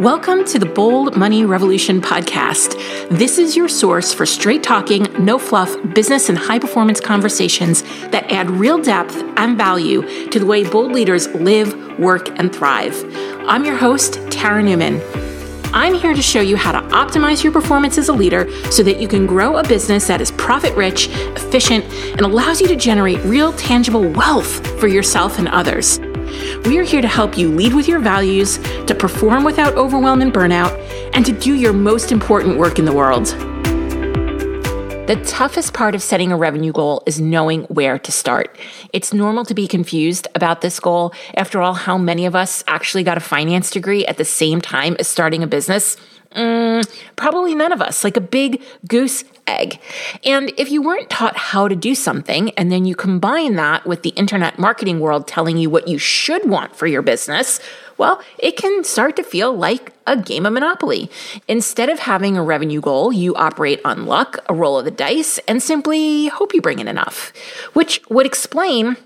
Welcome to the Bold Money Revolution podcast. This is your source for straight talking, no fluff business and high performance conversations that add real depth and value to the way bold leaders live, work, and thrive. I'm your host, Tara Newman. I'm here to show you how to optimize your performance as a leader so that you can grow a business that is profit rich, efficient, and allows you to generate real, tangible wealth for yourself and others. We are here to help you lead with your values, to perform without overwhelm and burnout, and to do your most important work in the world. The toughest part of setting a revenue goal is knowing where to start. It's normal to be confused about this goal. After all, how many of us actually got a finance degree at the same time as starting a business? Mm, probably none of us, like a big goose egg. And if you weren't taught how to do something, and then you combine that with the internet marketing world telling you what you should want for your business, well, it can start to feel like a game of Monopoly. Instead of having a revenue goal, you operate on luck, a roll of the dice, and simply hope you bring in enough, which would explain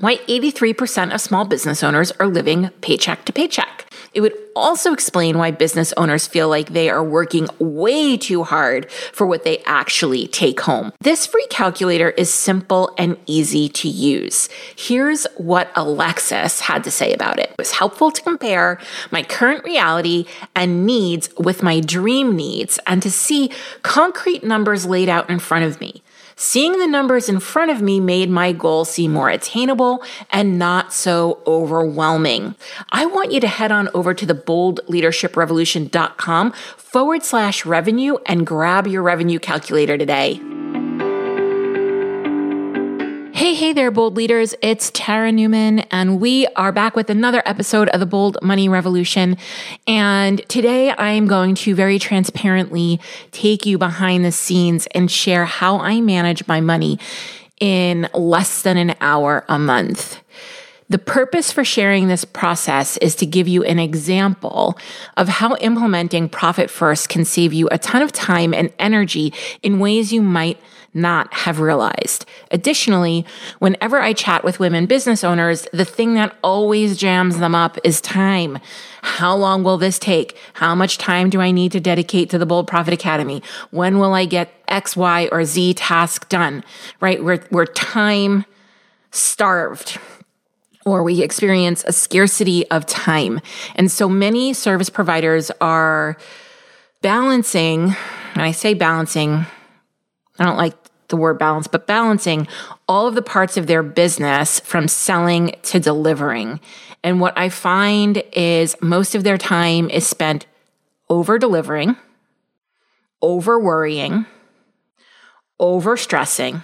why 83% of small business owners are living paycheck to paycheck. It would also explain why business owners feel like they are working way too hard for what they actually take home. This free calculator is simple and easy to use. Here's what Alexis had to say about it. It was helpful to compare my current reality and needs with my dream needs and to see concrete numbers laid out in front of me. Seeing the numbers in front of me made my goal seem more attainable and not so overwhelming. I want you to head on over to the boldleadershiprevolution.com forward slash revenue and grab your revenue calculator today. Hey, hey there, bold leaders. It's Tara Newman, and we are back with another episode of the Bold Money Revolution. And today I am going to very transparently take you behind the scenes and share how I manage my money in less than an hour a month. The purpose for sharing this process is to give you an example of how implementing Profit First can save you a ton of time and energy in ways you might not have realized. Additionally, whenever I chat with women business owners, the thing that always jams them up is time. How long will this take? How much time do I need to dedicate to the Bold Profit Academy? When will I get X, Y, or Z task done? Right? We're, we're time starved or we experience a scarcity of time. And so many service providers are balancing, and I say balancing, I don't like the word balance, but balancing all of the parts of their business from selling to delivering. And what I find is most of their time is spent over delivering, over worrying, over stressing,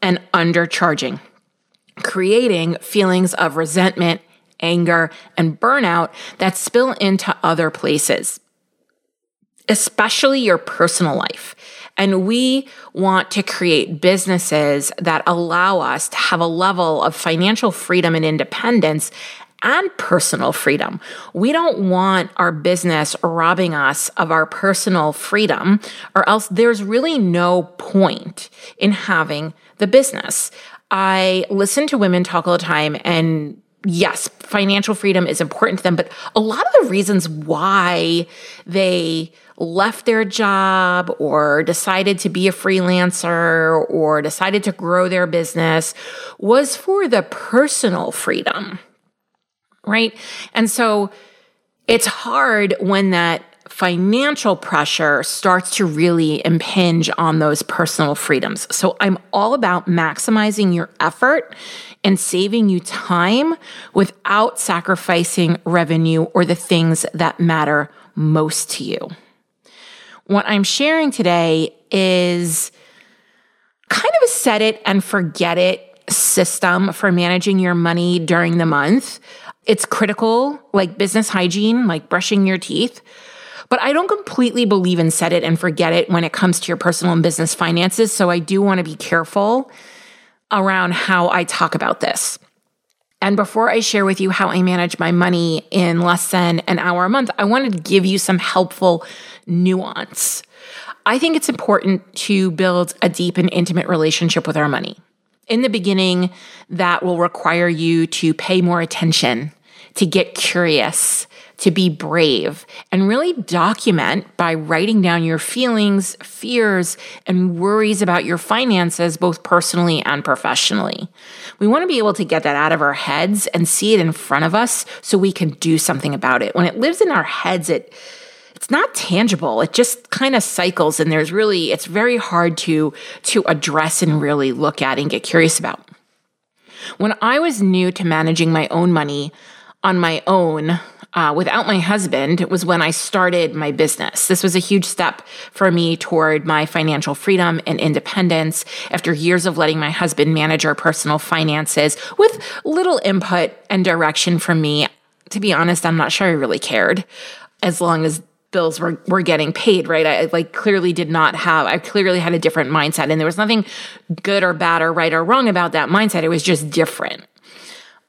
and undercharging, creating feelings of resentment, anger, and burnout that spill into other places, especially your personal life. And we want to create businesses that allow us to have a level of financial freedom and independence and personal freedom. We don't want our business robbing us of our personal freedom, or else there's really no point in having the business. I listen to women talk all the time and yes, financial freedom is important to them, but a lot of the reasons why they left their job or decided to be a freelancer or decided to grow their business was for the personal freedom, right? And so it's hard when that financial pressure starts to really impinge on those personal freedoms. So I'm all about maximizing your effort and saving you time without sacrificing revenue or the things that matter most to you. What I'm sharing today is kind of a set it and forget it system for managing your money during the month. It's critical, like business hygiene, like brushing your teeth. But I don't completely believe in set it and forget it when it comes to your personal and business finances. So I do want to be careful around how I talk about this. And before I share with you how I manage my money in less than an hour a month, I wanted to give you some helpful nuance. I think it's important to build a deep and intimate relationship with our money. In the beginning, that will require you to pay more attention, to get curious, to be brave and really document by writing down your feelings, fears, and worries about your finances, both personally and professionally. We want to be able to get that out of our heads and see it in front of us so we can do something about it. When it lives in our heads, it it's not tangible. It just kind of cycles and there's really it's very hard to to address and really look at and get curious about. When I was new to managing my own money on my own, uh, without my husband was when I started my business. This was a huge step for me toward my financial freedom and independence after years of letting my husband manage our personal finances with little input and direction from me. To be honest, I'm not sure I really cared as long as bills were, were getting paid, right? I like clearly did not have, I clearly had a different mindset and there was nothing good or bad or right or wrong about that mindset. It was just different.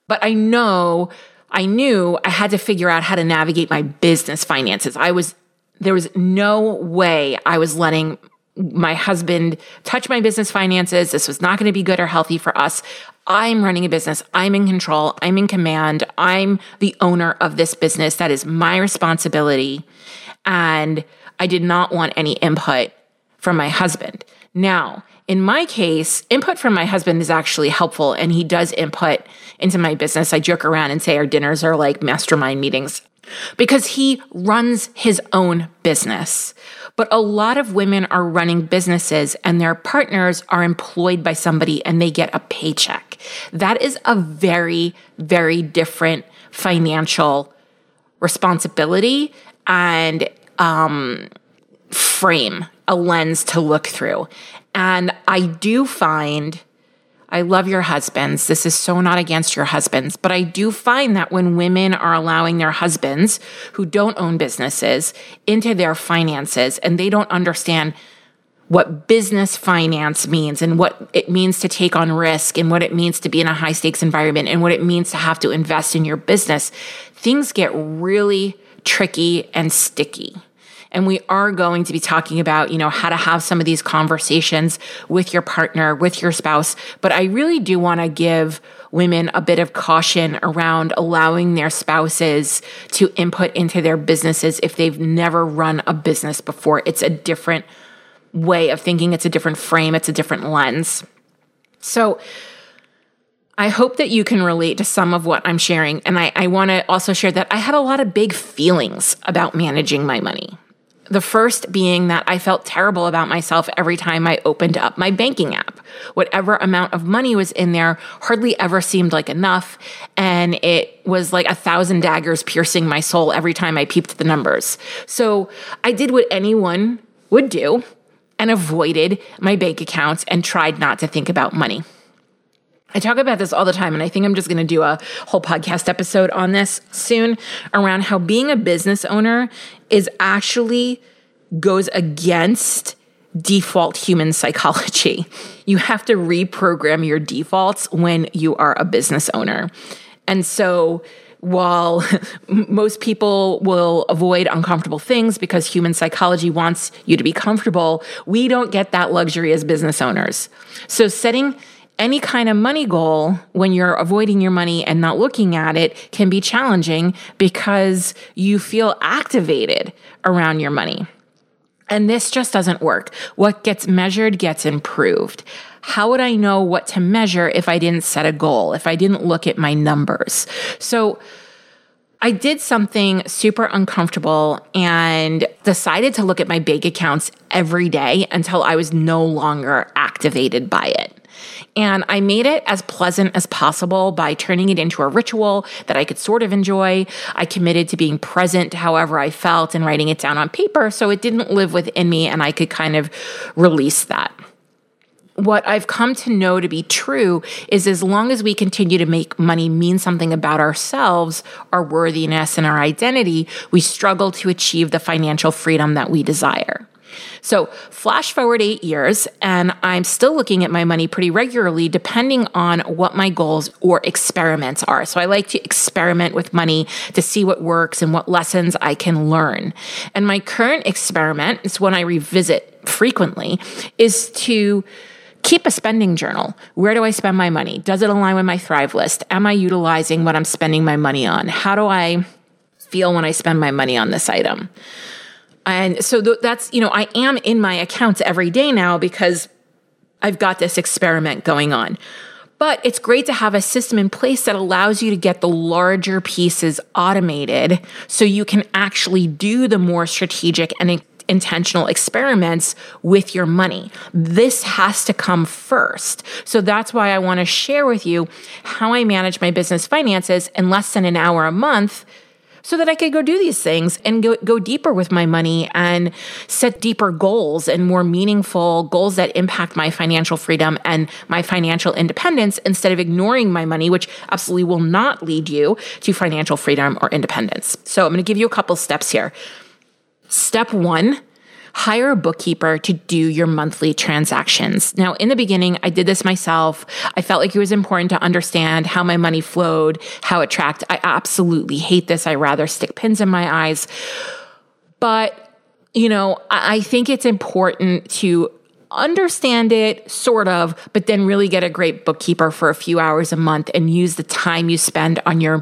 But I know, I knew I had to figure out how to navigate my business finances. I was, there was no way I was letting my husband touch my business finances. This was not going to be good or healthy for us. I'm running a business. I'm in control. I'm in command. I'm the owner of this business. That is my responsibility and I did not want any input from my husband. Now, in my case, input from my husband is actually helpful and he does input into my business. I joke around and say our dinners are like mastermind meetings because he runs his own business. But a lot of women are running businesses and their partners are employed by somebody and they get a paycheck. That is a very, very different financial responsibility and um, frame, a lens to look through. And I do find, I love your husbands. This is so not against your husbands, but I do find that when women are allowing their husbands who don't own businesses into their finances and they don't understand what business finance means and what it means to take on risk and what it means to be in a high stakes environment and what it means to have to invest in your business, things get really tricky and sticky. And we are going to be talking about, you know, how to have some of these conversations with your partner, with your spouse. But I really do want to give women a bit of caution around allowing their spouses to input into their businesses if they've never run a business before. It's a different way of thinking, it's a different frame, it's a different lens. So, I hope that you can relate to some of what I'm sharing. And I, I want to also share that I had a lot of big feelings about managing my money. The first being that I felt terrible about myself every time I opened up my banking app. Whatever amount of money was in there hardly ever seemed like enough. And it was like a thousand daggers piercing my soul every time I peeped the numbers. So I did what anyone would do and avoided my bank accounts and tried not to think about money. I talk about this all the time, and I think I'm just going to do a whole podcast episode on this soon around how being a business owner is actually goes against default human psychology. You have to reprogram your defaults when you are a business owner. And so, while most people will avoid uncomfortable things because human psychology wants you to be comfortable, we don't get that luxury as business owners. So, setting any kind of money goal when you're avoiding your money and not looking at it can be challenging because you feel activated around your money. And this just doesn't work. What gets measured gets improved. How would I know what to measure if I didn't set a goal, if I didn't look at my numbers? So, I did something super uncomfortable and decided to look at my bank accounts every day until I was no longer activated by it. And I made it as pleasant as possible by turning it into a ritual that I could sort of enjoy. I committed to being present however I felt and writing it down on paper so it didn't live within me and I could kind of release that what I've come to know to be true is as long as we continue to make money mean something about ourselves, our worthiness, and our identity, we struggle to achieve the financial freedom that we desire. So, flash forward eight years, and I'm still looking at my money pretty regularly, depending on what my goals or experiments are. So, I like to experiment with money to see what works and what lessons I can learn. And my current experiment is one I revisit frequently is to keep a spending journal. Where do I spend my money? Does it align with my Thrive list? Am I utilizing what I'm spending my money on? How do I feel when I spend my money on this item. And so th- that's, you know, I am in my accounts every day now because I've got this experiment going on. But it's great to have a system in place that allows you to get the larger pieces automated so you can actually do the more strategic and intentional experiments with your money. This has to come first. So that's why I want to share with you how I manage my business finances in less than an hour a month so that I could go do these things and go, go deeper with my money and set deeper goals and more meaningful goals that impact my financial freedom and my financial independence instead of ignoring my money, which absolutely will not lead you to financial freedom or independence. So I'm going to give you a couple steps here. Step one, hire a bookkeeper to do your monthly transactions. Now, in the beginning, I did this myself. I felt like it was important to understand how my money flowed, how it tracked. I absolutely hate this. I rather stick pins in my eyes. But, you know, I think it's important to understand it sort of, but then really get a great bookkeeper for a few hours a month and use the time you spend on your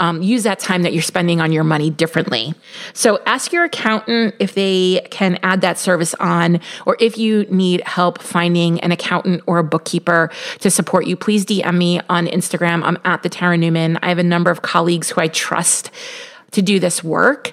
um, use that time that you're spending on your money differently. So ask your accountant if they can add that service on, or if you need help finding an accountant or a bookkeeper to support you, please DM me on Instagram. I'm at the Tara Newman. I have a number of colleagues who I trust to do this work.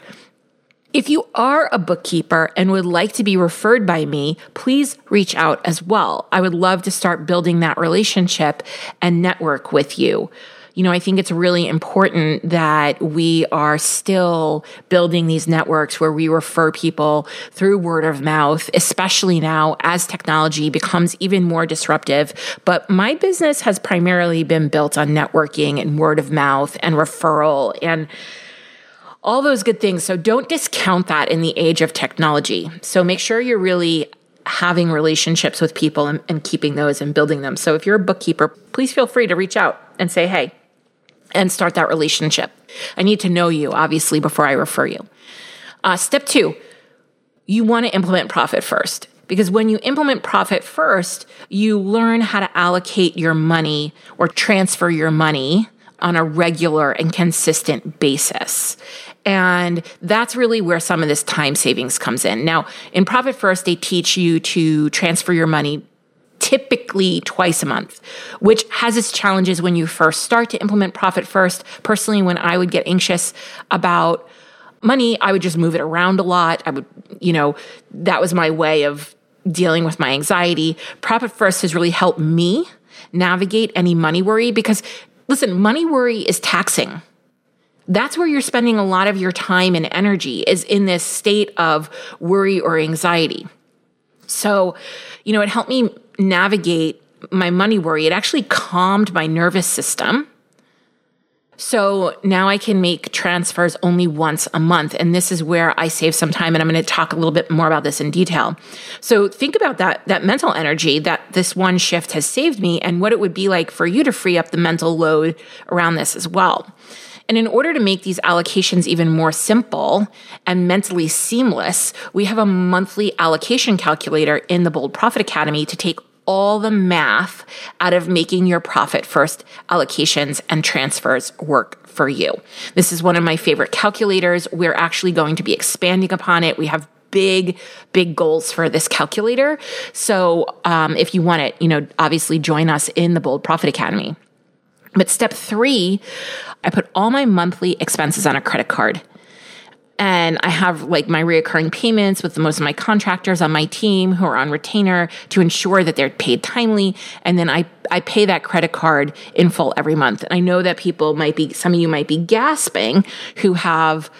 If you are a bookkeeper and would like to be referred by me, please reach out as well. I would love to start building that relationship and network with you you know, I think it's really important that we are still building these networks where we refer people through word of mouth, especially now as technology becomes even more disruptive. But my business has primarily been built on networking and word of mouth and referral and all those good things. So don't discount that in the age of technology. So make sure you're really having relationships with people and, and, keeping those and building them. So if you're a bookkeeper, please feel free to reach out and say, hey, and start that relationship. I need to know you, obviously, before I refer you. Uh, step two, you want to implement profit first. Because when you implement profit first, you learn how to allocate your money or transfer your money on a regular and consistent basis. And that's really where some of this time savings comes in. Now, in Profit First, they teach you to transfer your money typically twice a month, which has its challenges when you first start to implement profit first. Personally, when I would get anxious about money, I would just move it around a lot. I would, you know, that was my way of dealing with my anxiety. Profit first has really helped me navigate any money worry because listen, money worry is taxing. That's where you're spending a lot of your time and energy is in this state of worry or anxiety. So, you know, it helped me navigate my money worry. It actually calmed my nervous system. So now I can make transfers only once a month. And this is where I save some time. And I'm going to talk a little bit more about this in detail. So think about that, that mental energy that this one shift has saved me and what it would be like for you to free up the mental load around this as well. And in order to make these allocations even more simple and mentally seamless, we have a monthly allocation calculator in the Bold Profit Academy to take all the math out of making your profit first allocations and transfers work for you. This is one of my favorite calculators. We're actually going to be expanding upon it. We have big, big goals for this calculator. So um, if you want it, you know, obviously join us in the Bold Profit Academy. But step three, I put all my monthly expenses on a credit card and I have like my reoccurring payments with most of my contractors on my team who are on retainer to ensure that they're paid timely. And then I, I pay that credit card in full every month. And I know that people might be, some of you might be gasping who have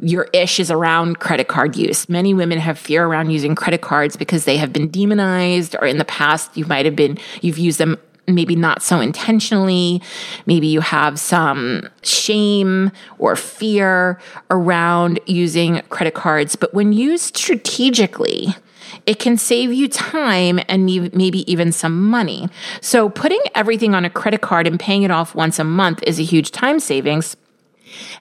your ish is around credit card use. Many women have fear around using credit cards because they have been demonized or in the past you might have been, you've used them maybe not so intentionally. Maybe you have some shame or fear around using credit cards. But when used strategically, it can save you time and maybe even some money. So, putting everything on a credit card and paying it off once a month is a huge time savings.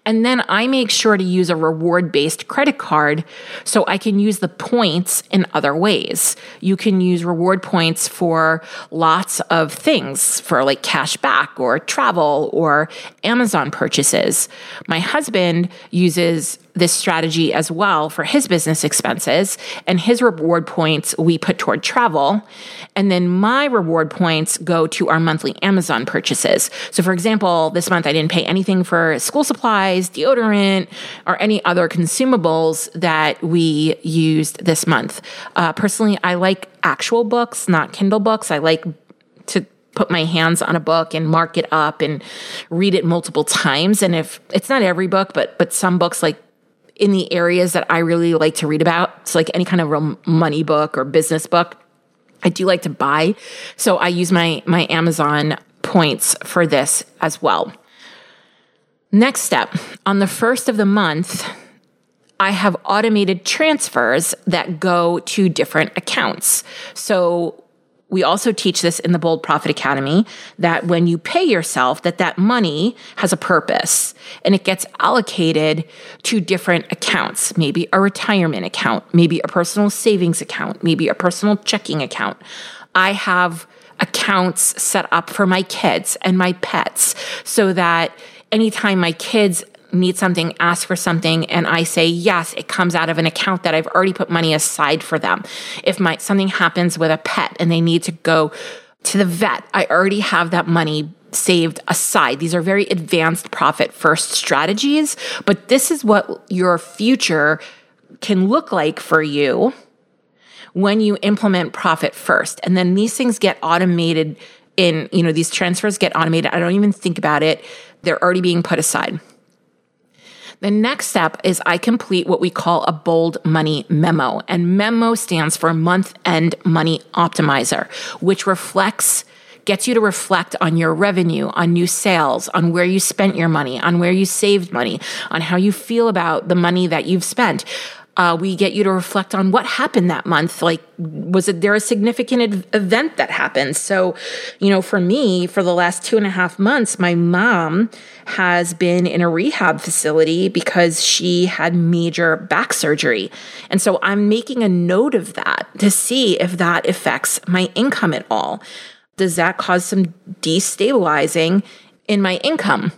And then I make sure to use a reward based credit card so I can use the points in other ways. You can use reward points for lots of things, for like cash back or travel or Amazon purchases. My husband uses this strategy as well for his business expenses and his reward points we put toward travel. And then my reward points go to our monthly Amazon purchases. So, for example, this month I didn't pay anything for school supplies, deodorant, or any other consumables that we used this month. Uh, personally, I like actual books, not Kindle books. I like to put my hands on a book and mark it up and read it multiple times and if it's not every book but but some books like in the areas that I really like to read about. It's like any kind of real money book or business book. I do like to buy. So I use my, my Amazon points for this as well. Next step on the first of the month, I have automated transfers that go to different accounts. So we also teach this in the bold profit academy that when you pay yourself that that money has a purpose and it gets allocated to different accounts maybe a retirement account maybe a personal savings account maybe a personal checking account. I have accounts set up for my kids and my pets so that anytime my kids need something, ask for something, and I say yes, it comes out of an account that I've already put money aside for them. If my something happens with a pet and they need to go to the vet, I already have that money saved aside. These are very advanced profit first strategies, but this is what your future can look like for you when you implement profit first. And then these things get automated in, you know, these transfers get automated. I don't even think about it. They're already being put aside. The next step is I complete what we call a bold money memo. And memo stands for month end money optimizer, which reflects gets you to reflect on your revenue, on new sales, on where you spent your money, on where you saved money, on how you feel about the money that you've spent. Uh, we get you to reflect on what happened that month. Like, was it there a significant event that happened? So, you know, for me, for the last two and a half months, my mom has been in a rehab facility because she had major back surgery. And so I'm making a note of that to see if that affects my income at all. Does that cause some destabilizing in my income?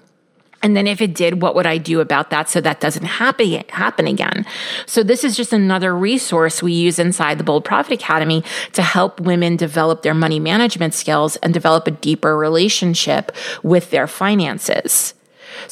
And then if it did, what would I do about that so that doesn't happen, happen again? So this is just another resource we use inside the Bold Profit Academy to help women develop their money management skills and develop a deeper relationship with their finances.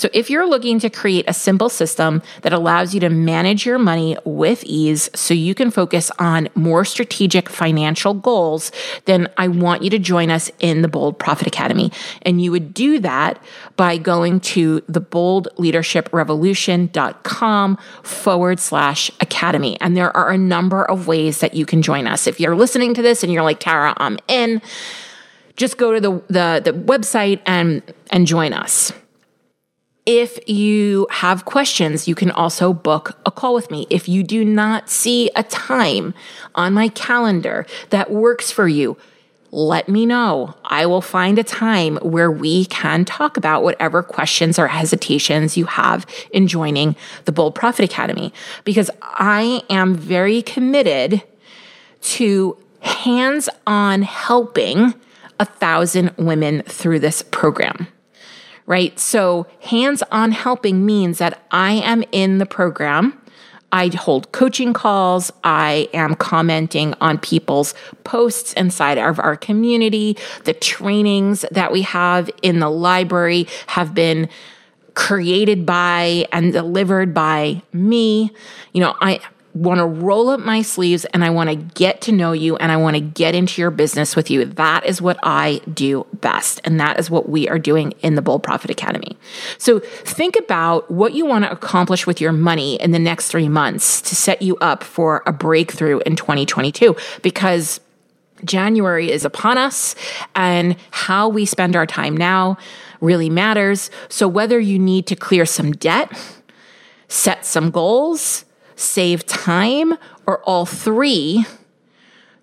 So if you're looking to create a simple system that allows you to manage your money with ease so you can focus on more strategic financial goals, then I want you to join us in the Bold Profit Academy. And you would do that by going to theboldleadershiprevolution.com forward slash academy. And there are a number of ways that you can join us. If you're listening to this and you're like, Tara, I'm in, just go to the, the, the website and, and join us. If you have questions, you can also book a call with me. If you do not see a time on my calendar that works for you, let me know. I will find a time where we can talk about whatever questions or hesitations you have in joining the Bold Profit Academy because I am very committed to hands on helping a thousand women through this program right? So hands on helping means that I am in the program. I hold coaching calls. I am commenting on people's posts inside of our community. The trainings that we have in the library have been created by and delivered by me. You know, I want to roll up my sleeves and I want to get to know you and I want to get into your business with you. That is what I do best. And that is what we are doing in the Bold Profit Academy. So think about what you want to accomplish with your money in the next three months to set you up for a breakthrough in 2022 because January is upon us and how we spend our time now really matters. So whether you need to clear some debt, set some goals, save time, or all three,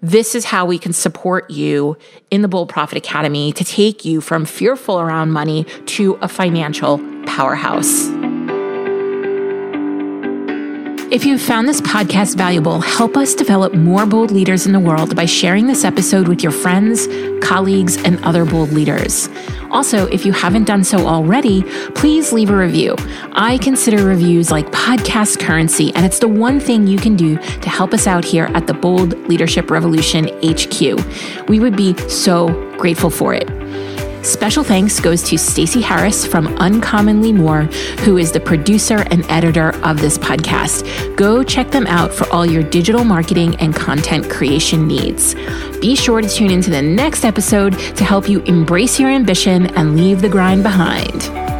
this is how we can support you in the Bold Profit Academy to take you from fearful around money to a financial powerhouse. If you've found this podcast valuable, help us develop more bold leaders in the world by sharing this episode with your friends, colleagues, and other bold leaders. Also, if you haven't done so already, please leave a review. I consider reviews like podcast currency, and it's the one thing you can do to help us out here at the Bold Leadership Revolution HQ. We would be so grateful for it. Special thanks goes to Stacey Harris from Uncommonly More, who is the producer and editor of this podcast. Go check them out for all your digital marketing and content creation needs. Be sure to tune into the next episode to help you embrace your ambition and leave the grind behind.